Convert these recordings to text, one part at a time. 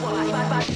Bad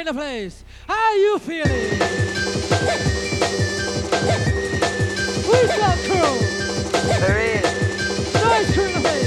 In the place. How are you feeling? Who's that crew? There is. Nice crew in the place.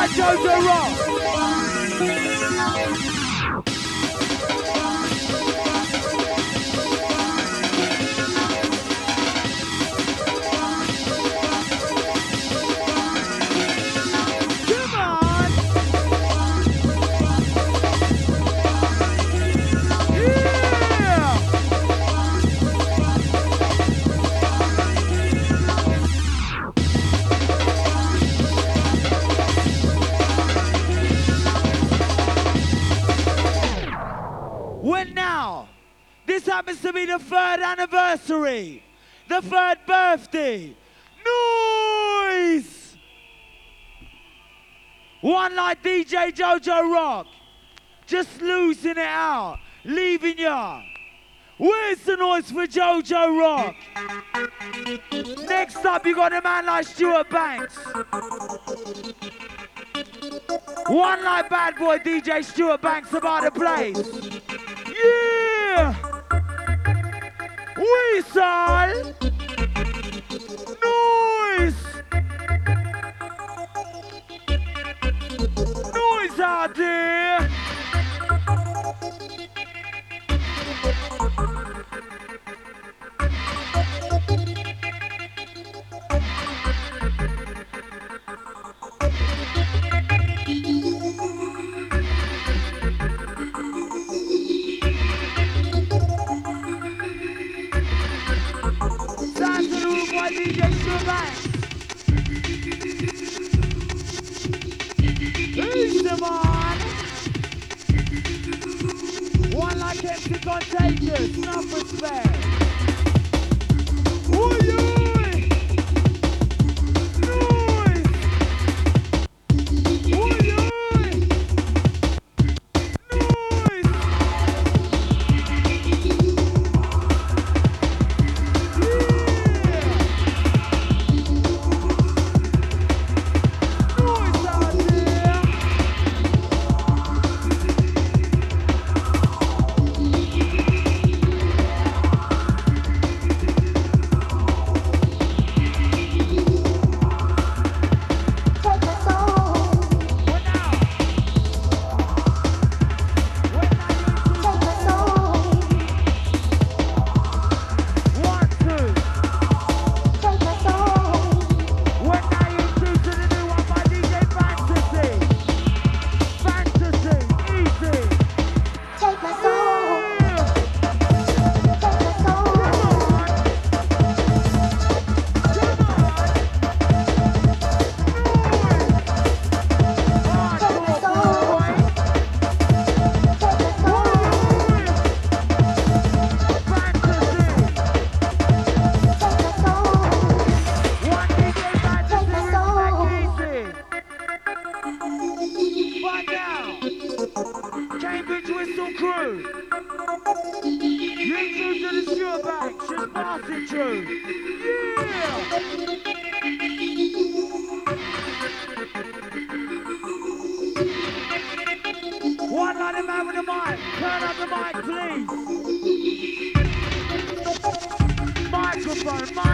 by Jojo Rock. To be the third anniversary, the third birthday. Noise! One like DJ Jojo Rock, just losing it out, leaving ya. Where's the noise for Jojo Rock? Next up, you got a man like Stuart Banks. One like bad boy DJ Stuart Banks about the place. Yeah! Whistle! Noise! Noise out there! To the man? One like MC Contagious, enough respect. Oi, oi! Mic. Turn the mic, please. Microphone, microphone.